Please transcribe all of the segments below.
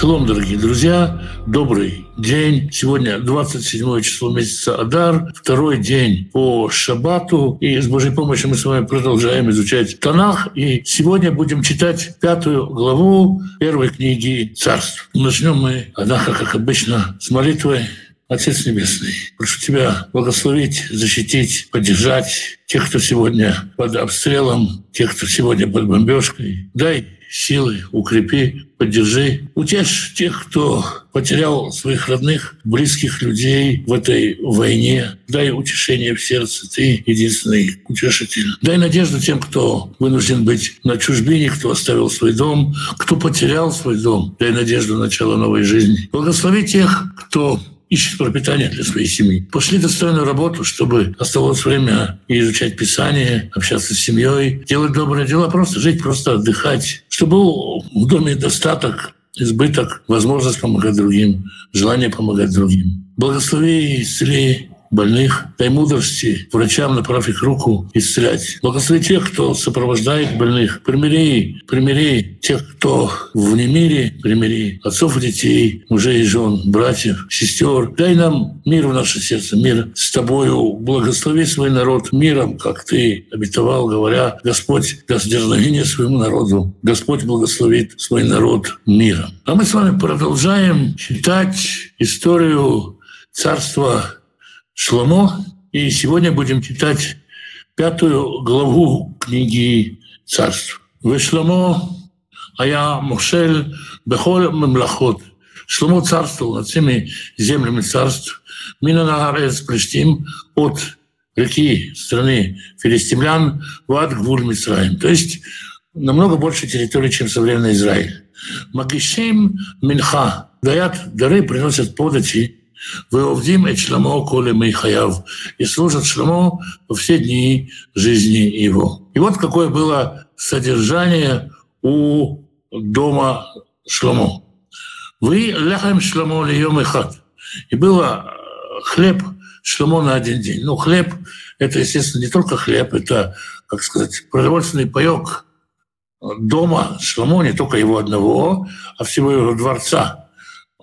Шалом, дорогие друзья, добрый день. Сегодня 27 число месяца Адар, второй день по Шабату. И с Божьей помощью мы с вами продолжаем изучать Танах. И сегодня будем читать пятую главу первой книги Царств. Начнем мы, однако, как обычно, с молитвы Отец Небесный, прошу Тебя благословить, защитить, поддержать тех, кто сегодня под обстрелом, тех, кто сегодня под бомбежкой. Дай силы, укрепи, поддержи. Утешь тех, кто потерял своих родных, близких людей в этой войне. Дай утешение в сердце. Ты единственный утешитель. Дай надежду тем, кто вынужден быть на чужбине, кто оставил свой дом, кто потерял свой дом. Дай надежду начала новой жизни. Благослови тех, кто ищет пропитание для своей семьи. Пошли достойную работу, чтобы оставалось время и изучать Писание, общаться с семьей, делать добрые дела, просто жить, просто отдыхать. Чтобы был в доме достаток, избыток, возможность помогать другим, желание помогать другим. Благослови и исцели больных, дай мудрости врачам, направь их руку исцелять. Благослови тех, кто сопровождает больных. Примири, примири тех, кто в немире, примири отцов и детей, мужей и жен, братьев, сестер. Дай нам мир в наше сердце, мир с Тобою. Благослови свой народ миром, как Ты обетовал, говоря, Господь даст дерзновение своему народу. Господь благословит свой народ миром. А мы с вами продолжаем читать историю царства Шломо. И сегодня будем читать пятую главу книги царств. Вы Шломо, а я Мушель, Бехоль Мемлахот. Шломо царствовал над всеми землями царств. Мина Нагарец Плештим от реки страны филистимлян в ад Гвуль Мисраим. То есть намного больше территории, чем современный Израиль. Магишим Минха дают дары, приносят подачи Веовдим и Шламо Коли Мейхаяв, и служат Шламо во все дни жизни его. И вот какое было содержание у дома Шламо. Вы ляхаем Шламо льем и хат. И было хлеб Шламо на один день. Ну, хлеб – это, естественно, не только хлеб, это, как сказать, продовольственный паёк дома Шламо, не только его одного, а всего его дворца –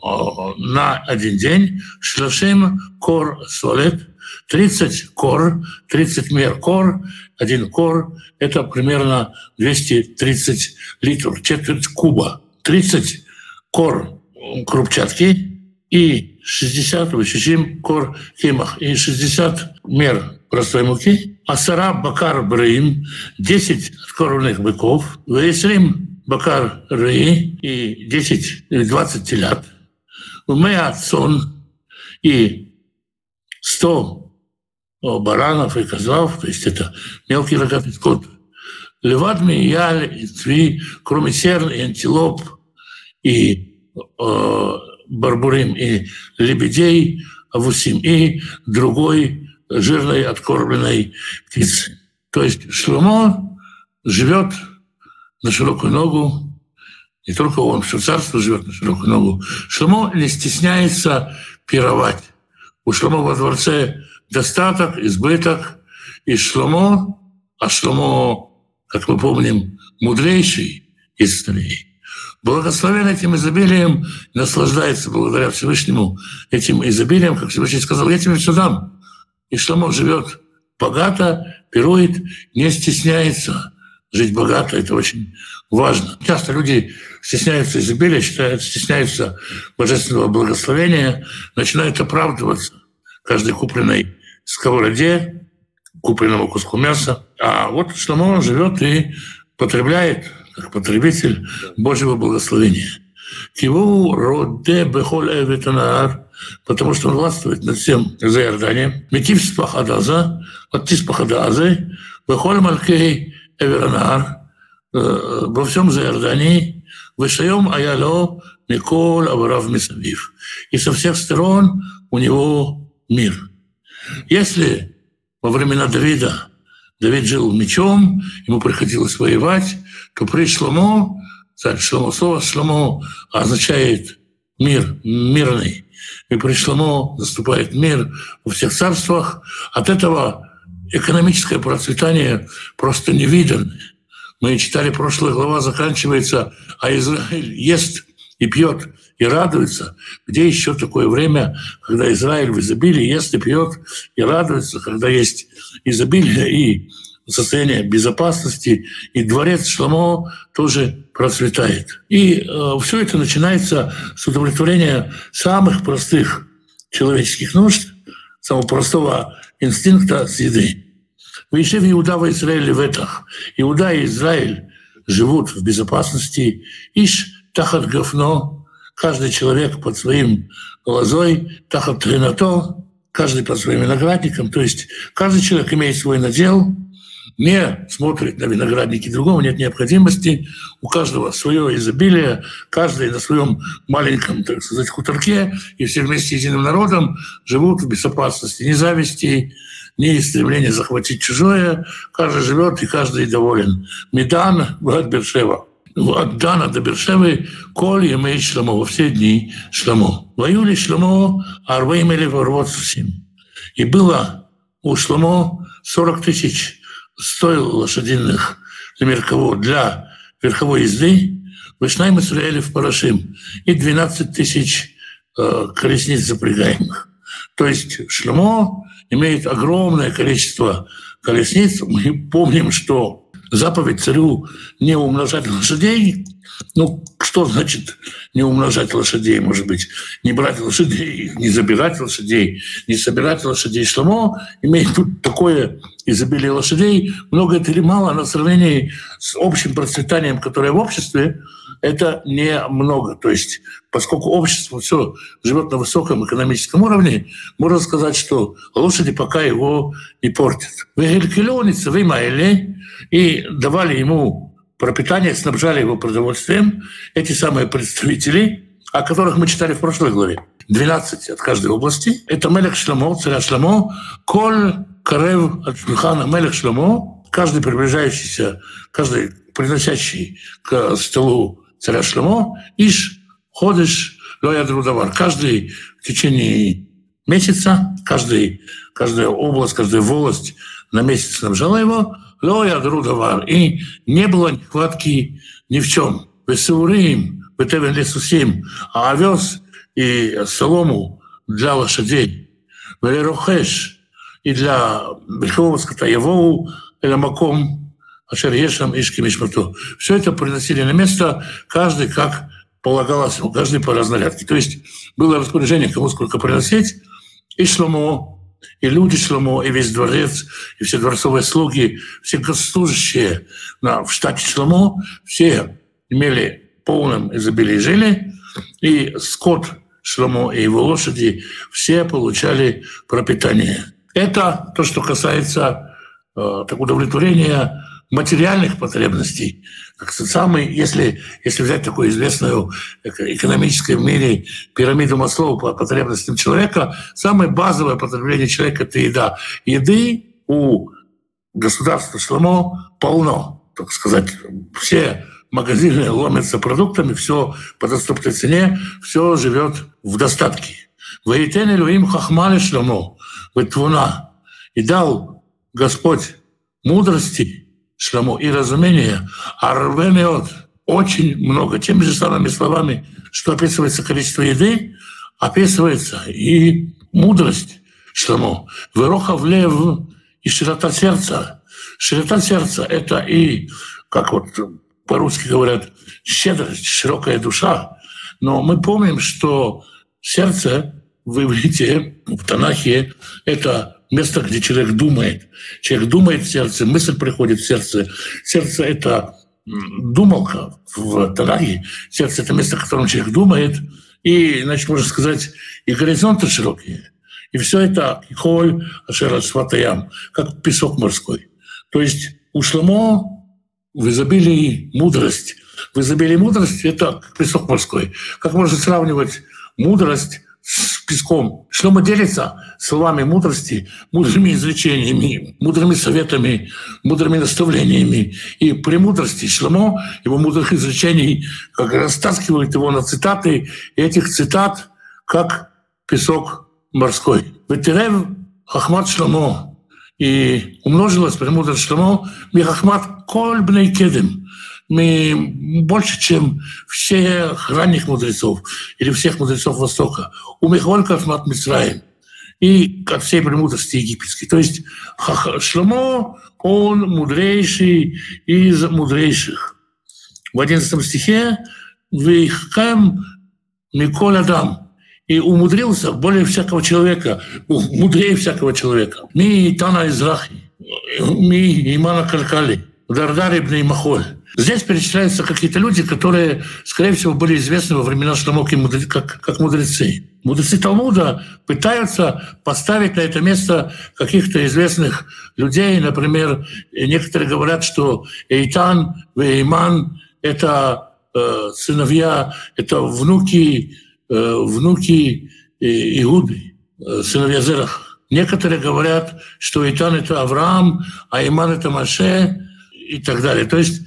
на один день шлашим кор солет, 30 кор, 30 мер кор, один кор – это примерно 230 литров, четверть куба. 30 кор крупчатки и 60, вычищим кор химах, и 60 мер простой муки, а сара бакар брим, 10 откормленных быков, весрим бакар ры и 10 или 20 телят – Меацон и 100 баранов и козлов, то есть это мелкий рогатый скот. Левадми, яль, и цви, кроме серн и антилоп, и э, барбурим, и лебедей, авусим, и другой жирной откормленной птицы. То есть Шломо живет на широкую ногу, не только он, все царство живет на широкую ногу. Шломо не стесняется пировать. У Шломо во дворце достаток, избыток. И Шломо, а Шломо, как мы помним, мудрейший из царей, благословен этим изобилием, наслаждается благодаря Всевышнему этим изобилием, как Всевышний сказал, я тебе все дам. И Шломо живет богато, пирует, не стесняется. Жить богато – это очень важно. Часто люди стесняются изобилия, считают, стесняются божественного благословения, начинают оправдываться каждой купленной сковороде, купленному куску мяса. А вот Шломо живет и потребляет, как потребитель Божьего благословения. Киву роде бехоль эветанаар, потому что он властвует над всем за Иорданием. Метив спахадаза, от тиспахадазы, бехоль малькей эверанаар, во всем Иордании, Вышаем Аяло Никол Аварав Мисавив. И со всех сторон у него мир. Если во времена Давида Давид жил мечом, ему приходилось воевать, то при Шломо, царь Шломо, слово Шломо означает мир, мирный. И при Шломо наступает мир во всех царствах. От этого экономическое процветание просто невиданное. Мы читали, прошлая глава заканчивается, а Израиль ест и пьет, и радуется. Где еще такое время, когда Израиль в изобилии ест и пьет, и радуется, когда есть изобилие и состояние безопасности, и дворец Шламо тоже процветает. И э, все это начинается с удовлетворения самых простых человеческих нужд, самого простого инстинкта еды. Вейшев Иуда в Израиле в этих. Иуда и Израиль живут в безопасности. Иш тахат гафно, каждый человек под своим лозой, тахат тринато, каждый под своим виноградником. То есть каждый человек имеет свой надел, не смотрит на виноградники другого, нет необходимости. У каждого свое изобилие, каждый на своем маленьком, так сказать, хуторке, и все вместе единым народом живут в безопасности, ни зависти, ни стремления захватить чужое. Каждый живет, и каждый доволен. Медан, брат Бершева. От Дана до Бершевы, коль имеет Шламо во все дни Шламо. В июле Шламо арвы имели ворвот И было у Шламо 40 тысяч стоил лошадиных для, верхово, для верховой езды, Вышнайм Исраэля в Парашим и 12 тысяч э, колесниц запрягаемых. То есть Шлемо имеет огромное количество колесниц. Мы помним, что заповедь царю не умножать лошадей. Ну, что значит не умножать лошадей, может быть, не брать лошадей, не забирать лошадей, не собирать лошадей. Шломо имеет тут такое изобилие лошадей, много это или мало на сравнении с общим процветанием, которое в обществе, это не много. То есть, поскольку общество все живет на высоком экономическом уровне, можно сказать, что лошади пока его не портят. И давали ему пропитание, снабжали его продовольствием. Эти самые представители, о которых мы читали в прошлой главе, 12 от каждой области. Это Мелех Шламо, царя Шламо, Коль Карев от Шульхана Мелех Шламо, каждый приближающийся, каждый приносящий к столу царя Шлемо, иш ходишь лоя друдовар. Каждый в течение месяца, каждый, каждая область, каждая волость на месяц снабжала его, лоя друдовар. И не было нехватки ни в чем. Весаурим, Бетевен Лесусим, а овес и солому для лошадей. Велерохеш и для верхового скота Явоу, Эламаком, Ашер Ешам Ишки Мишмату. Все это приносили на место, каждый как полагалось ему, каждый по разнарядке. То есть было распоряжение, кому сколько приносить, и Шломо, и люди Шломо, и весь дворец, и все дворцовые слуги, все служащие на, в штате Шломо, все имели полным изобилие жили, и скот Шломо и его лошади все получали пропитание. Это то, что касается э, удовлетворения материальных потребностей. Самый, если, если взять такую известную экономическую в мире пирамиду Маслоу по потребностям человека, самое базовое потребление человека – это еда. Еды у государства Шломо полно, так сказать. Все магазины ломятся продуктами, все по доступной цене, все живет в достатке. «Ваитен Элюим хахмали Шломо, вытвуна». И дал Господь мудрости Шламу и разумение, арвемиот, очень много. Теми же самыми словами, что описывается количество еды, описывается и мудрость Шламу. Выроха в лев и широта сердца. Широта сердца — это и, как вот по-русски говорят, щедрость, широкая душа. Но мы помним, что сердце в иврите, в Танахе, это место, где человек думает. Человек думает в сердце, мысль приходит в сердце. Сердце — это думалка в Танахе. Сердце — это место, в котором человек думает. И, значит, можно сказать, и горизонты широкие. И все это холь ашера сватаям, как песок морской. То есть у Шломо в изобилии мудрость. В изобилии мудрости это песок морской. Как можно сравнивать мудрость с песком. Шлома делится словами мудрости, мудрыми изречениями, мудрыми советами, мудрыми наставлениями. И при мудрости Шломо, его мудрых изречений, как растаскивает его на цитаты, и этих цитат как песок морской. Ветерев Ахмад Шломо. и умножилась премудрость Шломо Михахмат Кольбней Кедем больше, чем всех ранних мудрецов или всех мудрецов Востока. У Михволька Ахмат Мисраим и как всей премудрости египетской. То есть Шломо, он мудрейший из мудрейших. В 11 стихе «Вихкам Миколь Адам» и умудрился более всякого человека, мудрее всякого человека. Ми Тана Израхи, ми Имана Калькали, Дардар Ибн Махоль. Здесь перечисляются какие-то люди, которые, скорее всего, были известны во времена Шломоки как, как мудрецы. Мудрецы Талмуда пытаются поставить на это место каких-то известных людей. Например, некоторые говорят, что Эйтан, Вейман — это э, сыновья, это внуки, э, внуки э, Иуды, э, сыновья Зерах. Некоторые говорят, что Итан — это Авраам, а Иман — это Маше и так далее. То есть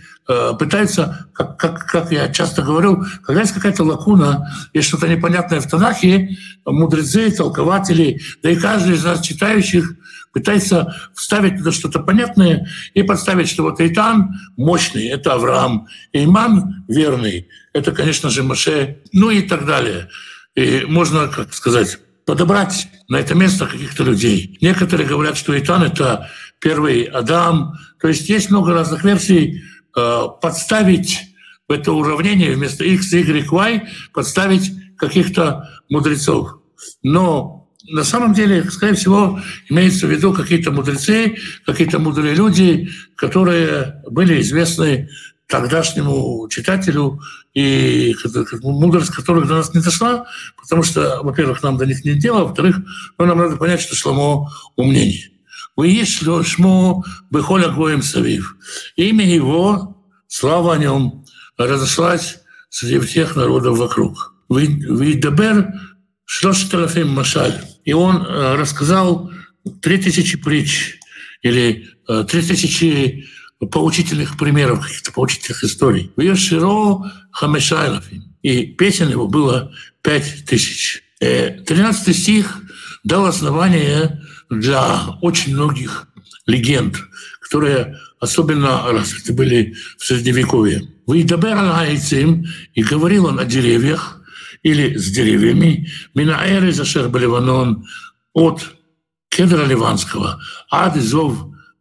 пытаются, как, как, как я часто говорю, когда есть какая-то лакуна, есть что-то непонятное в Танахе, мудрецы, толкователи, да и каждый из нас, читающих, пытается вставить туда что-то понятное и подставить, что вот Эйтан мощный, это Авраам, Иман верный, это, конечно же, Маше, ну и так далее. И можно, как сказать, подобрать на это место каких-то людей. Некоторые говорят, что Итан — это первый Адам. То есть есть много разных версий, Э, подставить в это уравнение вместо x, y, y, подставить каких-то мудрецов. Но на самом деле, скорее всего, имеется в виду какие-то мудрецы, какие-то мудрые люди, которые были известны тогдашнему читателю, и мудрость которых до нас не дошла, потому что, во-первых, нам до них нет дела, во-вторых, ну, нам надо понять, что Шломо умнее. «Ваиш לו шмо бехоля гоем савив». Имя его, слава о нем, разошлась среди всех народов вокруг. «Вейдабер шлошеталафим машаль». И он э, рассказал три тысячи притч или э, три тысячи поучительных примеров, каких-то поучительных историй. Веширо Хамешайлафим. И песен его было пять тысяч. Э, тринадцатый стих дал основание для очень многих легенд, которые особенно развиты были в Средневековье. «Выйдабер аль и говорил он о деревьях или с деревьями, «Минаэры зашер Ливанон» от кедра ливанского, ад изов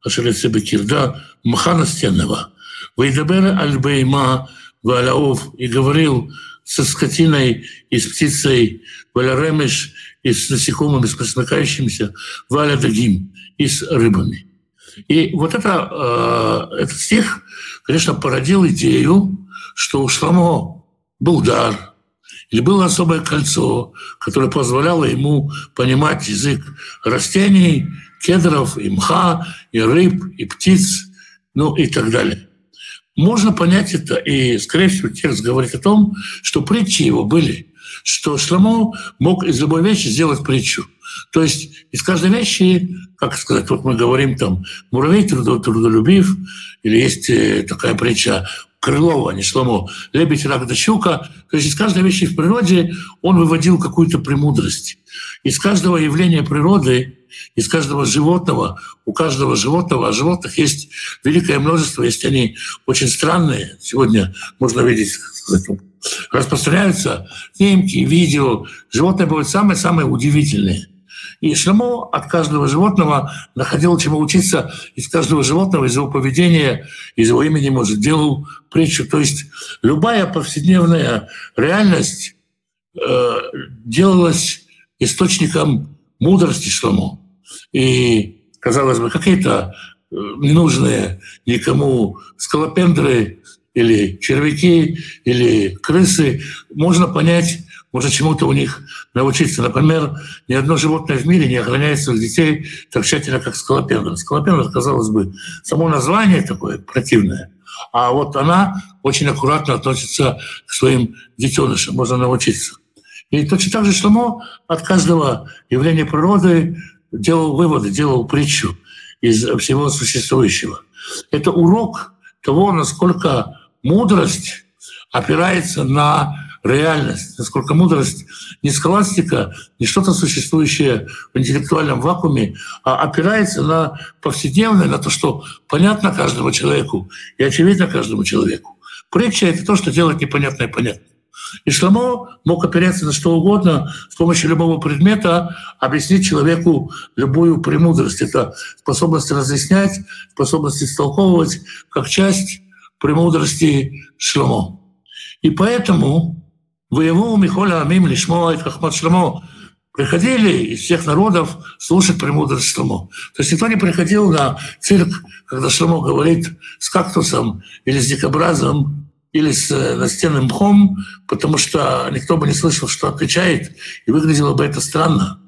ашерец бекирда мха настенного. «Выйдабер аль-бейма валяов» и говорил со скотиной и с птицей валяремеш и с насекомыми, с пресмыкающимися, валя дагим и с рыбами. И вот это, э, этот стих, конечно, породил идею, что у Шламо был дар, или было особое кольцо, которое позволяло ему понимать язык растений, кедров, и мха, и рыб, и птиц, ну и так далее. Можно понять это, и, скорее всего, текст говорит о том, что притчи его были, что Шломо мог из любой вещи сделать притчу. То есть из каждой вещи, как сказать, вот мы говорим там, муравей трудолюбив, или есть э, такая притча Крылова, а не Шломо, лебедь, рак да щука. То есть из каждой вещи в природе он выводил какую-то премудрость. Из каждого явления природы из каждого животного, у каждого животного, а животных есть великое множество, есть они очень странные. Сегодня можно видеть, распространяются снимки, видео. Животные бывают самые-самые удивительные. И Шлемо от каждого животного находил чему учиться, из каждого животного, из его поведения, из его имени, может, делал притчу. То есть любая повседневная реальность э, делалась источником мудрости Шломо. И, казалось бы, какие-то э, ненужные никому скалопендры или червяки, или крысы, можно понять, можно чему-то у них научиться. Например, ни одно животное в мире не охраняет своих детей так тщательно, как скалопендра. Скалопендра, казалось бы, само название такое противное, а вот она очень аккуратно относится к своим детенышам, можно научиться. И точно так же Шломо от каждого явления природы делал выводы, делал притчу из всего существующего. Это урок того, насколько мудрость опирается на реальность, насколько мудрость не схоластика, не что-то существующее в интеллектуальном вакууме, а опирается на повседневное, на то, что понятно каждому человеку и очевидно каждому человеку. Притча — это то, что делать непонятное понятно. И Шламо мог опереться на что угодно, с помощью любого предмета объяснить человеку любую премудрость. Это способность разъяснять, способность истолковывать как часть премудрости Шламо. И поэтому воеву Михоля Амим Лишмо и Хахмат Шламо приходили из всех народов слушать премудрость Шломо. То есть никто не приходил на цирк, когда Шломо говорит с кактусом или с дикобразом, или с э, настенным мхом, потому что никто бы не слышал, что отвечает, и выглядело бы это странно.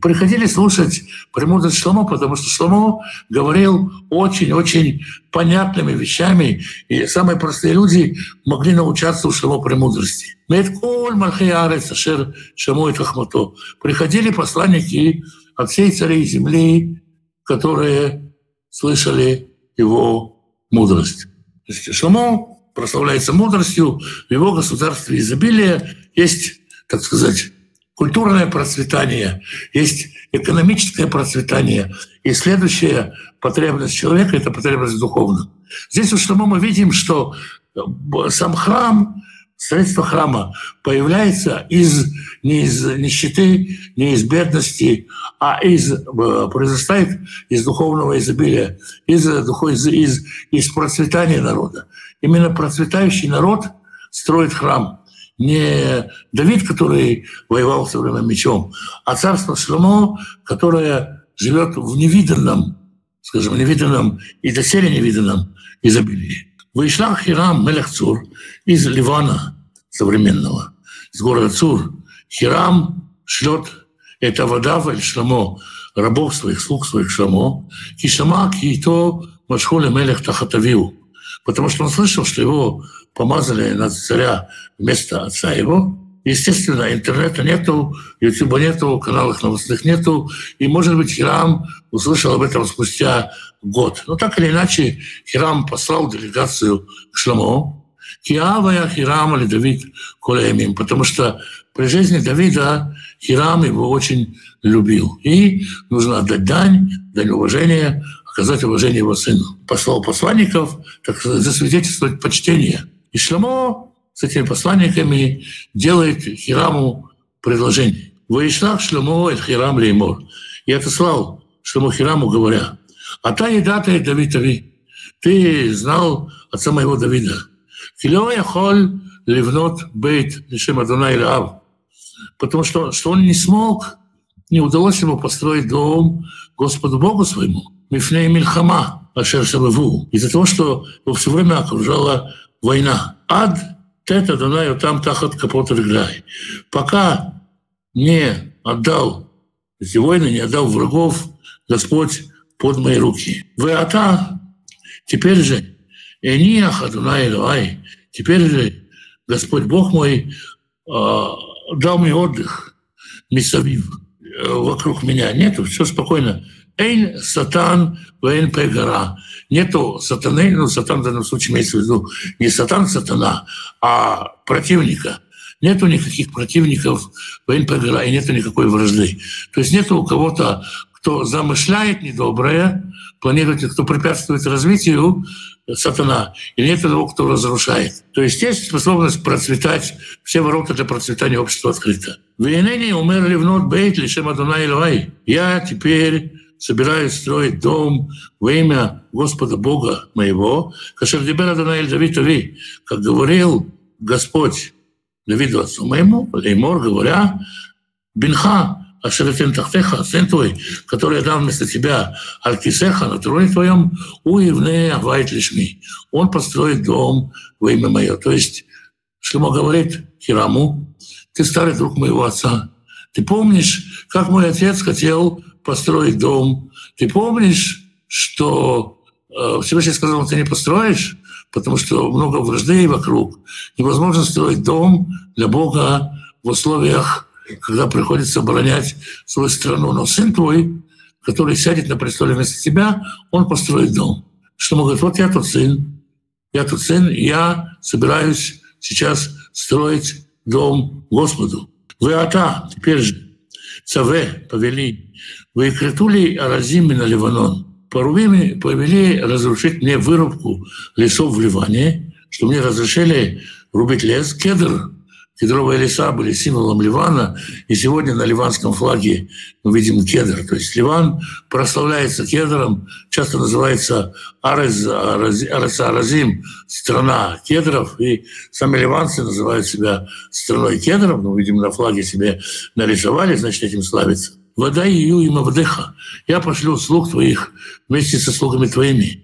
Приходили слушать премудрость Шломо, потому что Шломо говорил очень-очень понятными вещами, и самые простые люди могли научаться у Шломо премудрости. Приходили посланники от всей царей земли, которые слышали его мудрость. Шломо прославляется мудростью, в его государстве изобилие, есть, так сказать, культурное процветание, есть экономическое процветание. И следующая потребность человека — это потребность духовная. Здесь уж мы видим, что э, сам храм, средство храма появляется из, не из нищеты, не из бедности, а из, э, произрастает из духовного изобилия, из, из, из, из процветания народа. Именно процветающий народ строит храм. Не Давид, который воевал все время мечом, а царство Шломо, которое живет в невиданном, скажем, невиданном и доселе невиданном изобилии. Вышла Хирам Мелех Цур из Ливана современного, из города Цур. Хирам шлет это вода в Шломо, рабов своих, слуг своих Шломо, кишама кито машхуле мелех тахатавиу потому что он слышал, что его помазали на царя вместо отца его. Естественно, интернета нету, ютуба нету, каналов новостных нету, и, может быть, Хирам услышал об этом спустя год. Но так или иначе, Хирам послал делегацию к Шламо, Киавая Хирам или Давид Колемим, потому что при жизни Давида Хирам его очень любил. И нужно отдать дань, дань уважения оказать уважение его сыну. Послал посланников, так засвидетельствовать почтение. И Шламо с этими посланниками делает Хираму предложение. «Воишлах Шломо эль Хирам леймор». И отослал Шломо Хираму, говоря, «А та еда ты Давидови, ты знал отца моего Давида. Кило я холь ливнот бейт лишем Адонай Раав». Потому что, что он не смог, не удалось ему построить дом Господу Богу своему – мифней мильхама, ашер шабаву, из-за того, что его все время окружала война. Ад тета данаю там тахат капот регляй. Пока не отдал эти войны, не отдал врагов Господь под мои руки. Вы ата, теперь же, Эниах Адунай Элуай, теперь же Господь Бог мой дал мне отдых, Мисавив, вокруг меня. Нету, все спокойно. Эйн сатан вейн пегара. Нету сатаны, ну, сатан в данном случае имеется в виду не сатан сатана, а противника. Нету никаких противников вейн пегара, и нету никакой вражды. То есть нету у кого-то, кто замышляет недоброе, планирует, кто препятствует развитию, сатана, и нет того, кто разрушает. То есть есть способность процветать, все ворота для процветания общества открыты. «Вейнени умер ливнот бейт лишем Адонай Илвай». Я теперь собираюсь строить дом во имя Господа Бога моего, Кашер Дибер Адонай Давид Ави, как говорил Господь Давиду отцу моему, Леймор, говоря, Бинха, Ашеретен Тахтеха, сын твой, который я дал вместо тебя, Алькисеха, на троне твоем, уивне авайт лишми. Он построит дом во имя мое. То есть Шлемо говорит Хираму, ты старый друг моего отца. Ты помнишь, как мой отец хотел построить дом. Ты помнишь, что э, Всевышний сказал, ты не построишь, потому что много вражды вокруг. Невозможно строить дом для Бога в условиях, когда приходится оборонять свою страну. Но сын твой, который сядет на престоле вместо тебя, он построит дом. Что он говорит, вот я тот сын, я тот сын, я собираюсь сейчас строить дом Господу. Вы ата, теперь же, цаве, повели, вы кретули аразим на Ливанон. Порубими повели разрушить мне вырубку лесов в Ливане, что мне разрешили рубить лес, кедр, Кедровые леса были символом Ливана, и сегодня на ливанском флаге мы видим кедр. То есть Ливан прославляется кедром, часто называется Арез, Арез, Аразим, страна кедров, и сами ливанцы называют себя страной кедров, ну, видимо, на флаге себе нарисовали, значит, этим славится. Вода ее и мавдеха. Я пошлю слуг твоих вместе со слугами твоими.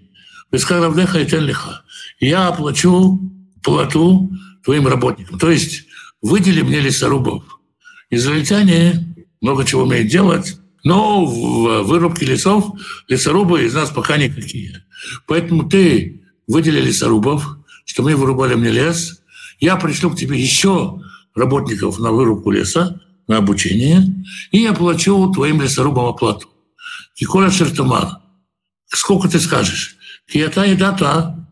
Бескаравдеха и Тенлиха. Я оплачу плату твоим работникам. То есть выдели мне лесорубов. Израильтяне много чего умеют делать, но в вырубке лесов лесорубы из нас пока никакие. Поэтому ты выдели лесорубов, что мы вырубали мне лес. Я пришлю к тебе еще работников на вырубку леса, на обучение, и я плачу твоим лесорубам оплату. Киколя Шертамар, сколько ты скажешь? Кията и дата,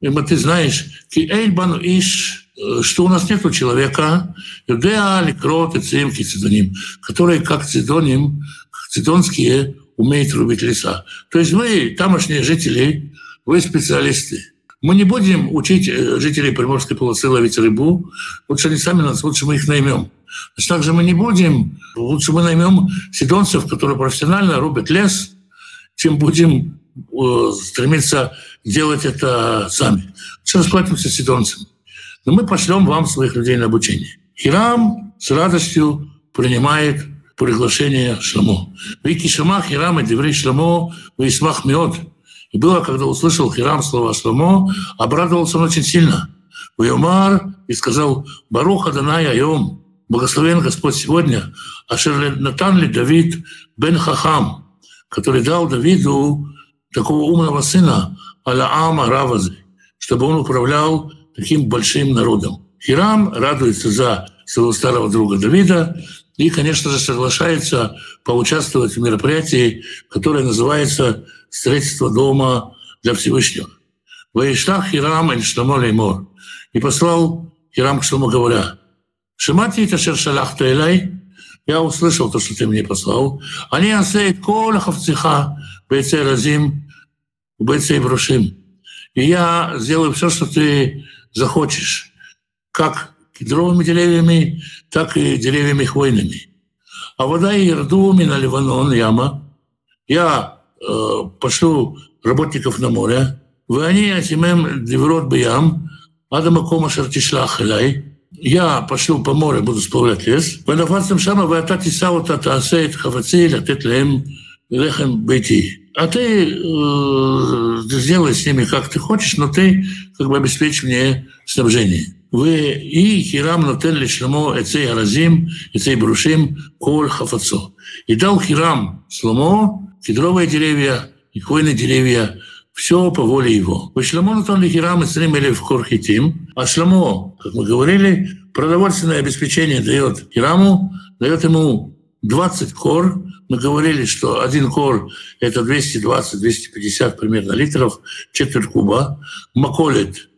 ибо ты знаешь, ки эйбану иш что у нас нет человека, Юдеа, Крот и Цимки, Цидоним, которые, как Цидоним, как цидонские, умеют рубить леса. То есть вы, тамошние жители, вы специалисты. Мы не будем учить э, жителей Приморской полосы ловить рыбу. Лучше они сами нас, лучше мы их наймем. Значит, также мы не будем, лучше мы наймем сидонцев, которые профессионально рубят лес, чем будем э, стремиться делать это сами. Лучше расплатимся сидонцами но мы пошлем вам своих людей на обучение. Хирам с радостью принимает приглашение Шламо. Вики Шама Хирам и Деврей Шламо Вейсмах Миот. И было, когда услышал Хирам слова Шламо, обрадовался он очень сильно. Вайомар и сказал, Баруха Данай Айом, благословен Господь сегодня, Ашер Натан ли Давид бен Хахам, который дал Давиду такого умного сына, Алаама Равазы, чтобы он управлял таким большим народом. Хирам радуется за своего старого друга Давида и, конечно же, соглашается поучаствовать в мероприятии, которое называется «Строительство дома для Всевышнего». «Ваиштах Хирам эль Шломо леймор» и послал Хирам к Шлому, говоря, «Шимати это шершалахта элай» я услышал то, что ты мне послал. Они асеет кола хавциха бейцей разим, бейцей брошим. И я сделаю все, что ты захочешь, как кедровыми деревьями, так и деревьями хвойными. А вода и Ирдуми на Ливанон, яма. Я э, пошлю работников на море. Вы они атимем деврот биям, адама кома шартишлах элай я пошел по морю, буду сплавлять лес. Венафацем шама вата тисаута таасеет хаваци латет лем лехем бейти. А ты э, сделай с ними как ты хочешь, но ты как бы обеспечь мне снабжение. Вы и Хирам нотель лишному эцей аразим, эцей брушим, коль хафацо. И дал Хирам сломо, кедровые деревья, и хвойные деревья, все по воле его. Шломо натон ли Хирам и в корхитим, а Шломо, как мы говорили, продовольственное обеспечение дает Хираму, дает ему 20 кор. Мы говорили, что один кор – это 220-250 примерно литров, четверть куба. Маколит.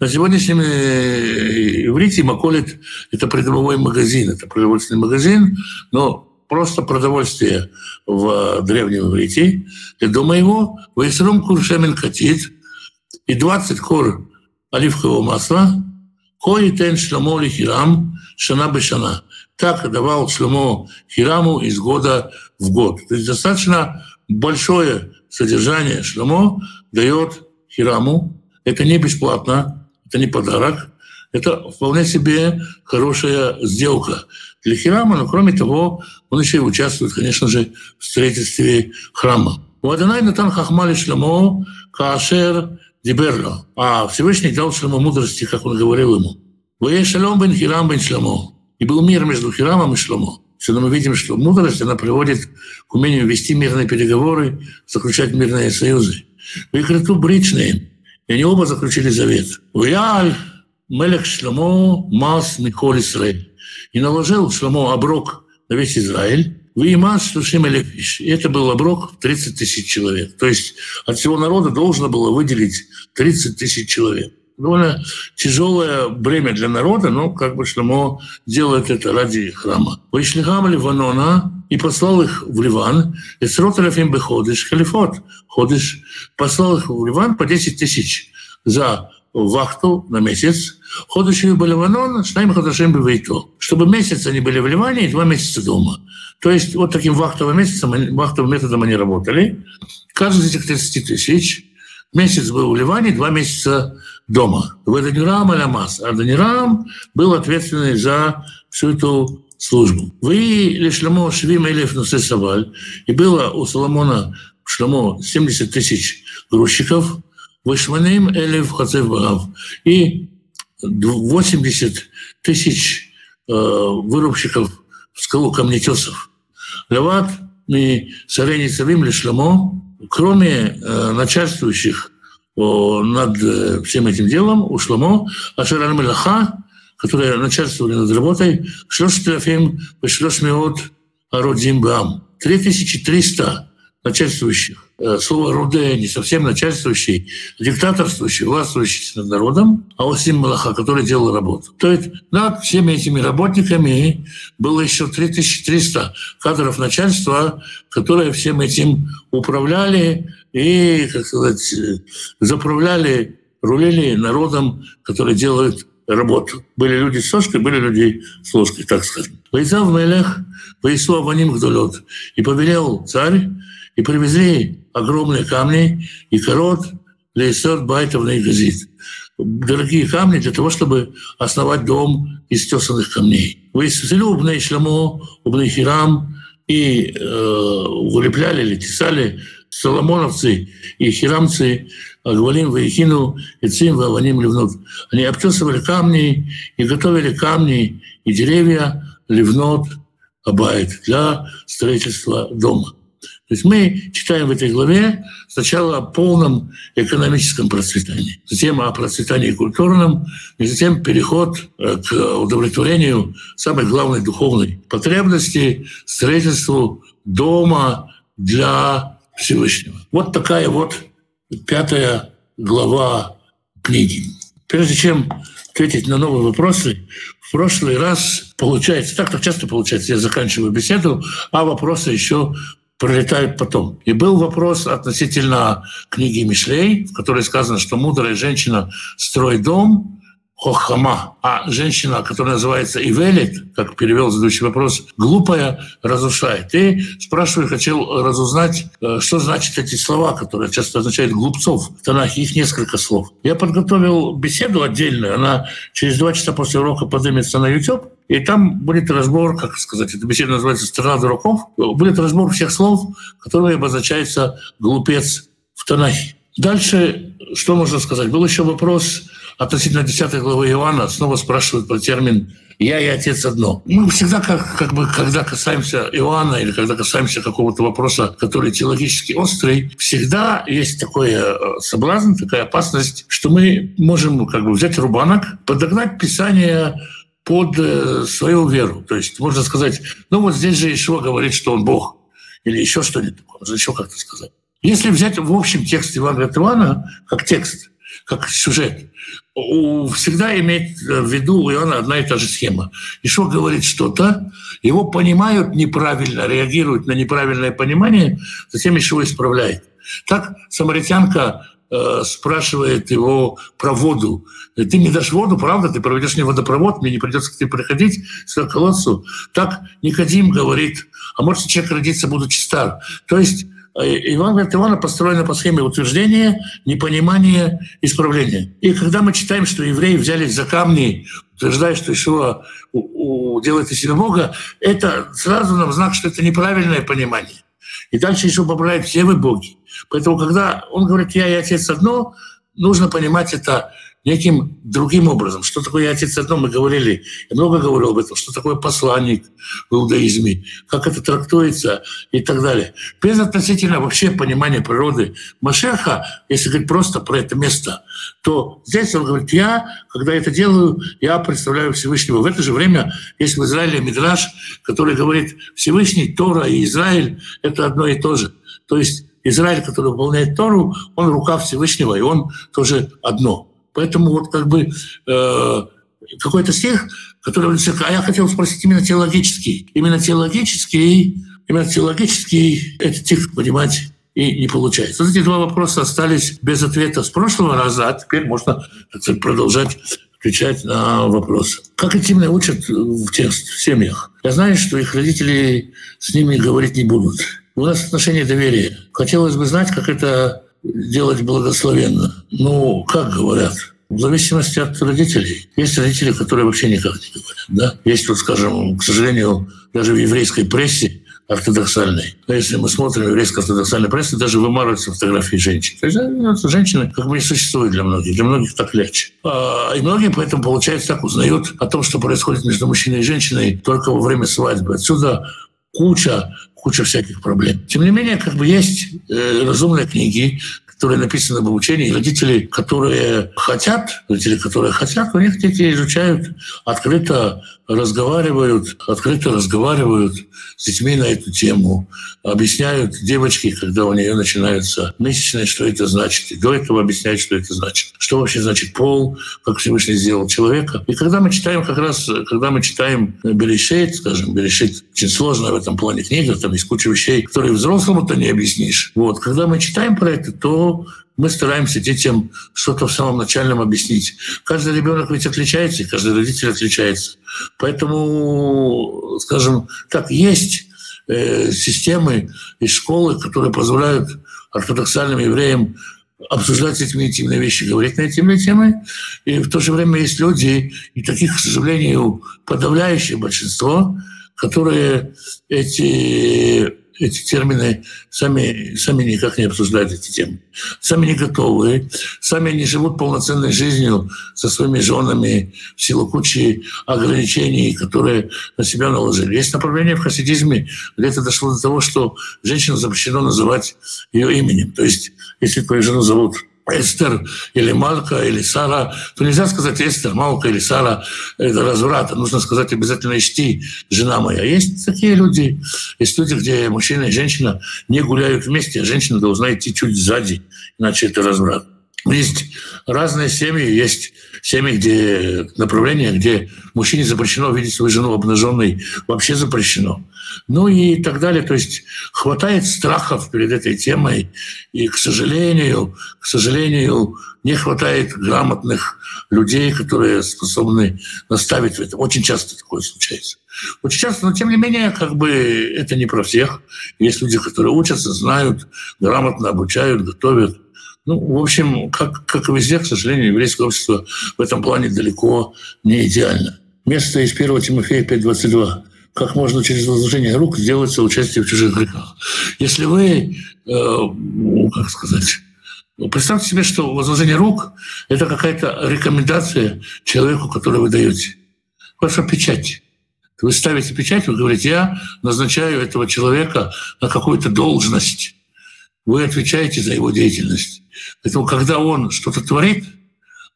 На сегодняшнем э, иврите Маколит – это придомовой магазин, это продовольственный магазин, но просто продовольствие в древнем иврите. И до моего Вайсрум Куршемин Катит и 20 кор оливкового масла, Кои тен шломо хирам шана бешана так давал Шломо Хираму из года в год. То есть достаточно большое содержание Шломо дает Хираму. Это не бесплатно, это не подарок, это вполне себе хорошая сделка для Хирама, но кроме того, он еще и участвует, конечно же, в строительстве храма. У Адонай Натан Хахмали Шломо Каашер Диберло. А Всевышний дал Шломо мудрости, как он говорил ему. Вы шалом бен Хирам бен Шломо. И был мир между Хирамом и Шломо. Всегда мы видим, что мудрость, она приводит к умению вести мирные переговоры, заключать мирные союзы. В Икриту бричные, и они оба заключили завет. Уяль Мелех Шломо Мас Миколь Исраэль. И наложил Шломо оброк на весь Израиль, Вейман Штушим Элефиш. И это был оброк в 30 тысяч человек. То есть от всего народа должно было выделить 30 тысяч человек. довольно тяжелое бремя для народа, но как бы Шломо делает это ради храма. Вышли хам Ливанона и послал их в Ливан. И сротарафим бы ходишь, халифот, ходишь, послал их в Ливан по 10 тысяч за вахту на месяц. Ходишь в Ливанон, с нами ходашим бы вейто. Чтобы месяц они были в Ливане и два месяца дома. То есть вот таким вахтовым месяцем, вахтовым методом они работали. Каждый из этих 30 тысяч месяц был в Ливане, два месяца дома. В Аданирам Алямас. Аданирам был ответственный за всю эту службу. Вы лишь Шломо Швим Нусе Саваль, и было у Соломона Шломо 70 тысяч грузчиков, Вышманим Элев Хацев Багав, и 80 тысяч э, вырубщиков в скалу камнетесов. Леват и Сарени Царим Лешламо, кроме э, начальствующих над э, всем этим делом, у Шламо, Ашаран Мелаха, которые начальствовали над работой, Шлоштрафим, Шлошмиот, Ародзим Бам. 3300 начальствующих. Э, слово «руде» не совсем начальствующий, диктаторствующий, властвующий над народом, а Осим Малаха, который делал работу. То есть над всеми этими работниками было еще 3300 кадров начальства, которые всем этим управляли и, как сказать, заправляли, рулили народом, который делает работу. Были люди с ложкой, были люди с ложкой, так скажем. Войцав Мелех, Войсу Аваним Гдолет. И повелел царь и привезли огромные камни и корот для Исот Байтов на Игазит. Дорогие камни для того, чтобы основать дом из тесанных камней. Вы исцелили Убней Шламо, Убней Хирам, и э, вылепляли или тесали соломоновцы и хирамцы Агвалим, Ваихину, Ицим, Ваваним, Ливнут. Они обтесывали камни и готовили камни и деревья, Ливнот, Абайт для строительства дома. То есть мы читаем в этой главе сначала о полном экономическом процветании, затем о процветании культурном, и затем переход э, к удовлетворению самой главной духовной потребности – строительству дома для Всевышнего. Вот такая вот пятая глава книги. Прежде чем ответить на новые вопросы, в прошлый раз получается, так так часто получается, я заканчиваю беседу, а вопросы еще пролетают потом. И был вопрос относительно книги Мишлей, в которой сказано, что мудрая женщина строит дом, хохама, а женщина, которая называется Ивелит, как перевел задущий вопрос, глупая, разрушает. И спрашиваю, хотел разузнать, э, что значит эти слова, которые часто означают глупцов. В Танахе их несколько слов. Я подготовил беседу отдельную, она через два часа после урока поднимется на YouTube, и там будет разбор, как сказать, эта беседа называется «Страна дураков», будет разбор всех слов, которые обозначаются «глупец» в Танахе. Дальше, что можно сказать? Был еще вопрос относительно 10 главы Иоанна. Снова спрашивают про термин «я и Отец одно». Мы всегда, как, как бы, когда касаемся Иоанна или когда касаемся какого-то вопроса, который теологически острый, всегда есть такой э, соблазн, такая опасность, что мы можем как бы взять рубанок, подогнать Писание под э, свою веру. То есть можно сказать, ну вот здесь же Ишуа говорит, что он Бог, или еще что-нибудь такое, можно еще как-то сказать. Если взять в общем текст Ивана от Ивана, как текст, как сюжет, всегда имеет в виду у Иоанна одна и та же схема. Ишуа говорит что-то, его понимают неправильно, реагируют на неправильное понимание, затем Ишуа исправляет. Так самаритянка Э, спрашивает его про воду. Ты не дашь воду, правда? Ты проведешь мне водопровод, мне не придется к тебе приходить, к колодцу. Так Никодим говорит, а может человек родиться, будучи стар. То есть Иван говорит, Ивана построена по схеме утверждения, непонимания, исправления. И когда мы читаем, что евреи взялись за камни, утверждая, что Ишуа делает из себя Бога, это сразу нам знак, что это неправильное понимание. И дальше еще поправляет все вы боги. Поэтому, когда он говорит «я и отец одно», нужно понимать это неким другим образом. Что такое «я отец одно» мы говорили, я много говорил об этом, что такое посланник в иудаизме, как это трактуется и так далее. Без относительно вообще понимания природы Машеха, если говорить просто про это место, то здесь он говорит, я, когда это делаю, я представляю Всевышнего. В это же время есть в Израиле Мидраш, который говорит, Всевышний, Тора и Израиль — это одно и то же. То есть Израиль, который выполняет Тору, он рука Всевышнего, и он тоже одно. Поэтому вот как бы э, какой-то стих, который... А я хотел спросить именно теологический. Именно теологический, именно теологический этот стих понимать и не получается. Вот эти два вопроса остались без ответа с прошлого раза, а теперь можно продолжать отвечать на вопросы. Как интимно учат в, тех, в семьях? Я знаю, что их родители с ними говорить не будут. У нас отношения доверия. Хотелось бы знать, как это делать благословенно. Ну, как говорят, в зависимости от родителей. Есть родители, которые вообще никак не говорят. Да? Есть, вот, скажем, к сожалению, даже в еврейской прессе ортодоксальной. Но если мы смотрим еврейскую ортодоксальную прессу, даже вымарываются фотографии женщин. То есть ну, женщины как бы не существуют для многих. Для многих так легче. А, и многие поэтому, получается, так узнают о том, что происходит между мужчиной и женщиной только во время свадьбы. Отсюда куча куча всяких проблем. Тем не менее, как бы есть э, разумные книги, которые написаны об обучении, родители, которые хотят, родители, которые хотят, у них дети изучают, открыто разговаривают, открыто разговаривают с детьми на эту тему, объясняют девочке, когда у нее начинаются месячные, что это значит. И до этого объясняют, что это значит. Что вообще значит пол, как Всевышний сделал человека. И когда мы читаем как раз, когда мы читаем Берешит, скажем, Берешит очень сложная в этом плане книга, там есть куча вещей, которые взрослому-то не объяснишь. Вот. Когда мы читаем про это, то мы стараемся детям что-то в самом начальном объяснить. Каждый ребенок ведь отличается, и каждый родитель отличается. Поэтому, скажем так, есть э, системы и школы, которые позволяют ортодоксальным евреям обсуждать детьми интимные вещи, говорить на интимные темы. И в то же время есть люди, и таких, к сожалению, подавляющее большинство, которые эти эти термины сами, сами никак не обсуждают эти темы. Сами не готовы, сами не живут полноценной жизнью со своими женами в силу кучи ограничений, которые на себя наложили. Есть направление в хасидизме, где это дошло до того, что женщину запрещено называть ее именем. То есть, если твою жену зовут Эстер или Малка или Сара, то нельзя сказать Эстер, Малка или Сара – это разврат. Нужно сказать обязательно «Ишти, жена моя». Есть такие люди, есть люди, где мужчина и женщина не гуляют вместе, а женщина должна идти чуть сзади, иначе это разврат. Есть разные семьи, есть семьи, где направление, где мужчине запрещено видеть свою жену обнаженной, вообще запрещено. Ну и так далее. То есть хватает страхов перед этой темой, и, к сожалению, к сожалению, не хватает грамотных людей, которые способны наставить в этом. Очень часто такое случается. Очень часто, но тем не менее, как бы это не про всех. Есть люди, которые учатся, знают, грамотно обучают, готовят. Ну, в общем, как, как и везде, к сожалению, еврейское общество в этом плане далеко не идеально. Место из 1 Тимофея 5.22. Как можно через возложение рук сделать соучастие в чужих грехах? Если вы, э, как сказать, представьте себе, что возложение рук – это какая-то рекомендация человеку, который вы даете. Ваша печать. Вы ставите печать, вы говорите, я назначаю этого человека на какую-то должность. Вы отвечаете за его деятельность. Поэтому, когда он что-то творит,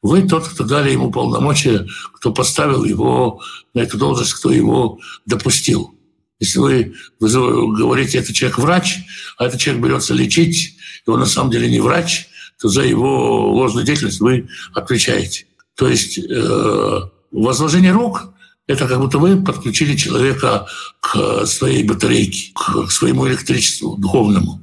вы тот, кто дали ему полномочия, кто поставил его на эту должность, кто его допустил. Если вы, вы говорите, это человек врач, а этот человек берется лечить, и он на самом деле не врач, то за его ложную деятельность вы отвечаете. То есть э, возложение рук – это как будто вы подключили человека к своей батарейке, к своему электричеству духовному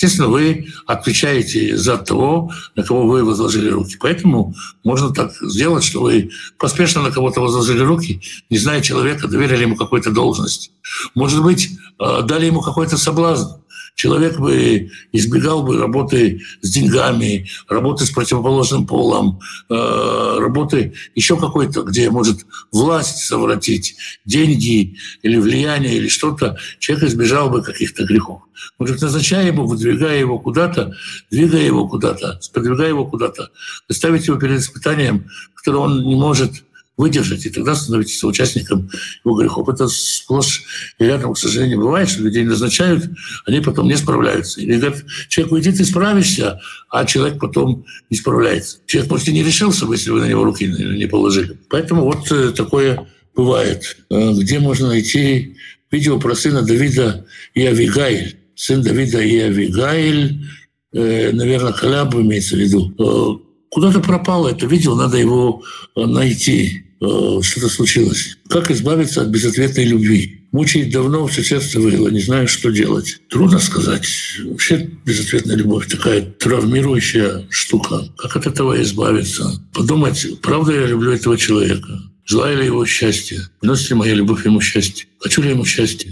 естественно, вы отвечаете за того, на кого вы возложили руки. Поэтому можно так сделать, что вы поспешно на кого-то возложили руки, не зная человека, доверили ему какой-то должность. Может быть, э, дали ему какой-то соблазн, человек бы избегал бы работы с деньгами, работы с противоположным полом, э, работы еще какой-то, где может власть совратить, деньги или влияние или что-то, человек избежал бы каких-то грехов. Может, назначая его, выдвигая его куда-то, двигая его куда-то, сподвигая его куда-то, ставить его перед испытанием, которое он не может выдержать, и тогда становитесь участником его грехов. Это сплошь и рядом, к сожалению, бывает, что людей назначают, они потом не справляются. Или говорят, человек, уйди, ты справишься, а человек потом не справляется. Человек, может, и не решился бы, если вы на него руки не положили. Поэтому вот э, такое бывает. Э, где можно найти видео про сына Давида и Авигайль? Сын Давида и Авигайль, э, наверное, Халяб имеется в виду куда-то пропало это видео, надо его найти. Э, что-то случилось. Как избавиться от безответной любви? Мучает давно, все сердце выло, не знаю, что делать. Трудно сказать. Вообще безответная любовь такая травмирующая штука. Как от этого избавиться? Подумать, правда я люблю этого человека? Желаю ли его счастья? Приносит ли моя любовь ему счастье? Хочу ли ему счастья?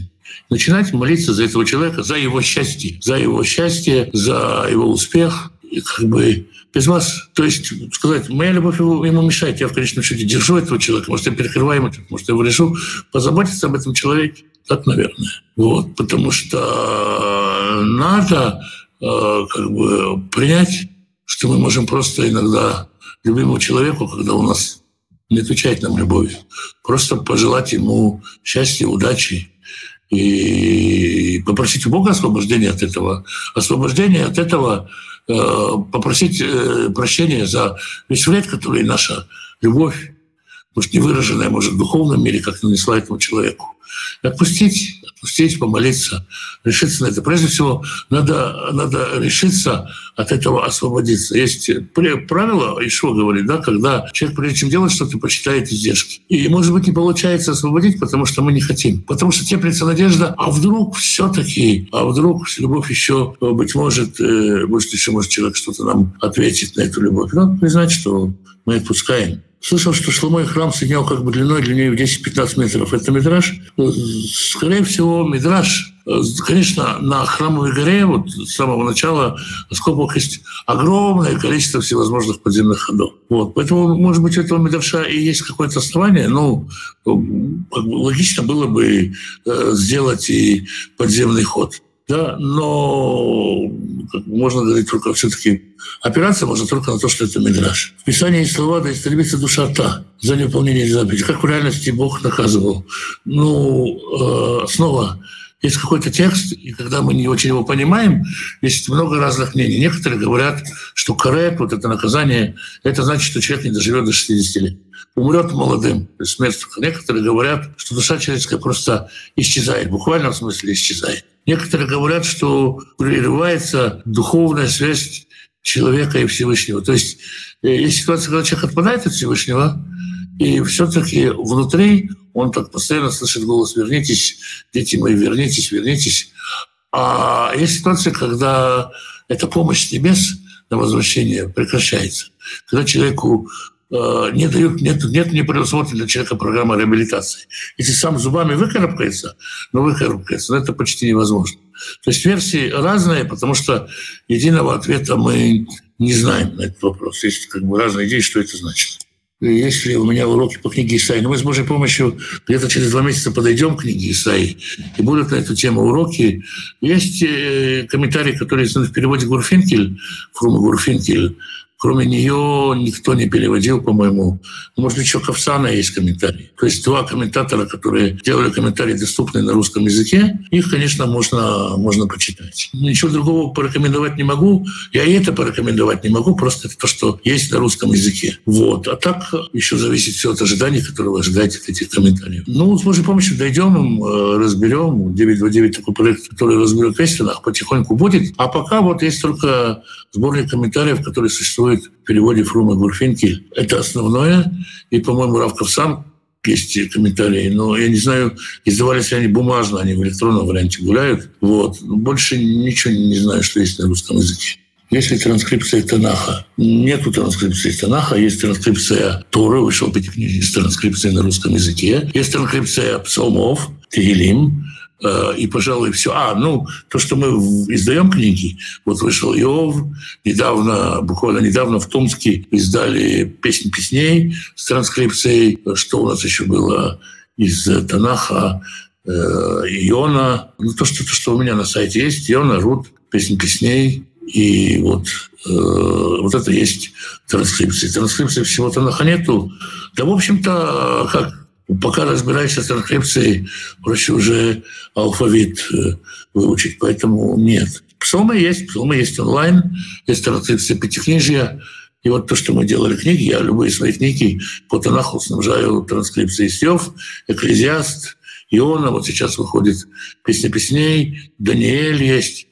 Начинать молиться за этого человека, за его счастье, за его счастье, за его успех. И как бы без вас, то есть сказать, моя любовь ему, ему мешает, я в конечном счете держу этого человека, может, я перекрываю ему, может, я его решу, позаботиться об этом человеке, так, наверное. Вот, потому что надо э, как бы принять, что мы можем просто иногда любимому человеку, когда у нас не отвечает нам любовью, просто пожелать ему счастья, удачи, и попросить у Бога освобождения от этого. Освобождение от этого Э, попросить э, прощения за весь вред, который наша любовь, может, не выраженная, может, в духовном мире, как нанесла этому человеку. Отпустить, отпустить, помолиться, решиться на это. Прежде всего, надо, надо решиться от этого освободиться. Есть правило, Ишо говорит, да, когда человек, прежде чем делать что-то, почитает издержки. И, может быть, не получается освободить, потому что мы не хотим. Потому что теплится надежда, а вдруг все таки а вдруг любовь еще, быть может, э, может, еще может человек что-то нам ответить на эту любовь. Ну, признать, что мы отпускаем. Слышал, что Шломой храм соединял как бы длиной длиннее в 10-15 метров. Это мидраж? Скорее всего, мидраж. Конечно, на храмовой горе вот с самого начала скобах есть огромное количество всевозможных подземных ходов. Вот. Поэтому, может быть, у этого мидраша и есть какое-то основание. Ну, как бы логично было бы э, сделать и подземный ход да, но можно говорить только все-таки опираться можно только на то, что это Мидраш. В Писании есть слова «да истребится душа та» за неуполнение заповедей. Как в реальности Бог наказывал? Ну, э, снова есть какой-то текст, и когда мы не очень его понимаем, есть много разных мнений. Некоторые говорят, что карет, вот это наказание, это значит, что человек не доживет до 60 лет. Умрет молодым, то смерть. Некоторые говорят, что душа человеческая просто исчезает, буквально в смысле исчезает. Некоторые говорят, что прерывается духовная связь человека и Всевышнего. То есть э, есть ситуация, когда человек отпадает от Всевышнего, и все-таки внутри он так постоянно слышит голос «вернитесь, дети мои, вернитесь, вернитесь». А есть ситуация, когда эта помощь с небес на возвращение прекращается. Когда человеку не дают, нет, нет не предусмотрена для человека программа реабилитации. Если сам зубами выкарабкается, но выкарабкается, но это почти невозможно. То есть версии разные, потому что единого ответа мы не знаем на этот вопрос. Есть как бы разные идеи, что это значит. Если у меня уроки по книге Исаи, но мы с Божьей помощью где-то через два месяца подойдем к книге Исаи, и будут на эту тему уроки. Есть э, комментарий, который в переводе Гурфинкель, Фрума Гурфинкель, Кроме нее никто не переводил, по-моему. Может, еще Ковсана есть комментарий. То есть два комментатора, которые делали комментарии, доступные на русском языке, их, конечно, можно, можно почитать. Ничего другого порекомендовать не могу. Я и это порекомендовать не могу, просто то, что есть на русском языке. Вот. А так еще зависит все от ожиданий, которые вы ожидаете от этих комментариев. Ну, с Божьей помощью дойдем, э, разберем. 929 такой проект, который разберет весь потихоньку будет. А пока вот есть только сборник комментариев, который существует существует в переводе Фрума Гурфинки. Это основное. И, по-моему, Равков сам есть комментарии, но я не знаю, издавались ли они бумажно, они в электронном варианте гуляют. Вот. Больше ничего не знаю, что есть на русском языке. Есть ли транскрипция Танаха? Нету транскрипции Танаха, есть транскрипция Торы, вышел пятикнижник с транскрипцией на русском языке. Есть транскрипция псалмов, Тегелим, и, пожалуй, все. А, ну, то, что мы издаем книги. Вот вышел Иов, недавно, буквально недавно в Томске издали «Песнь песней» с транскрипцией. Что у нас еще было из Танаха? Э, Иона. Ну, то что, то, что у меня на сайте есть. Иона, Рут, «Песнь песней». И вот, э, вот это есть транскрипция. Транскрипции всего Танаха нету. Да, в общем-то, как Пока разбираешься с транскрипцией, проще уже алфавит э, выучить, поэтому нет. Псалмы есть, псалмы есть онлайн, есть транскрипция пятикнижья. И вот то, что мы делали книги, я любые свои книги по Танаху снабжаю транскрипцией Сев, Экклезиаст, Иона, вот сейчас выходит «Песня песней», Даниэль есть.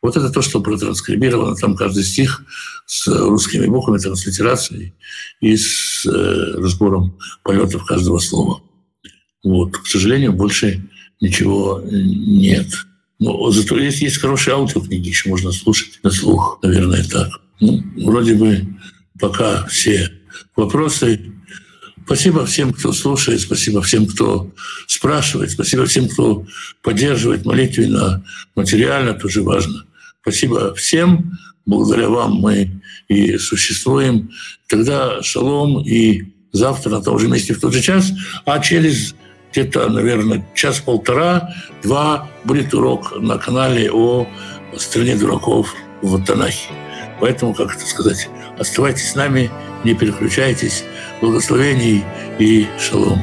Вот это то, что протранскрибировано, там каждый стих с русскими буквами, транслитерацией и с э, разбором полетов каждого слова. Вот. К сожалению, больше ничего нет. Но зато есть, есть хорошие аудиокниги, еще можно слушать на слух, наверное, так. Ну, вроде бы пока все вопросы. Спасибо всем, кто слушает, спасибо всем, кто спрашивает, спасибо всем, кто поддерживает молитвенно, материально, тоже важно. Спасибо всем, благодаря вам мы и существуем. Тогда шалом и завтра на том же месте в тот же час, а через где-то, наверное, час-полтора, два будет урок на канале о стране дураков в Танахе. Поэтому, как это сказать, оставайтесь с нами, не переключайтесь. Благословений и шалом.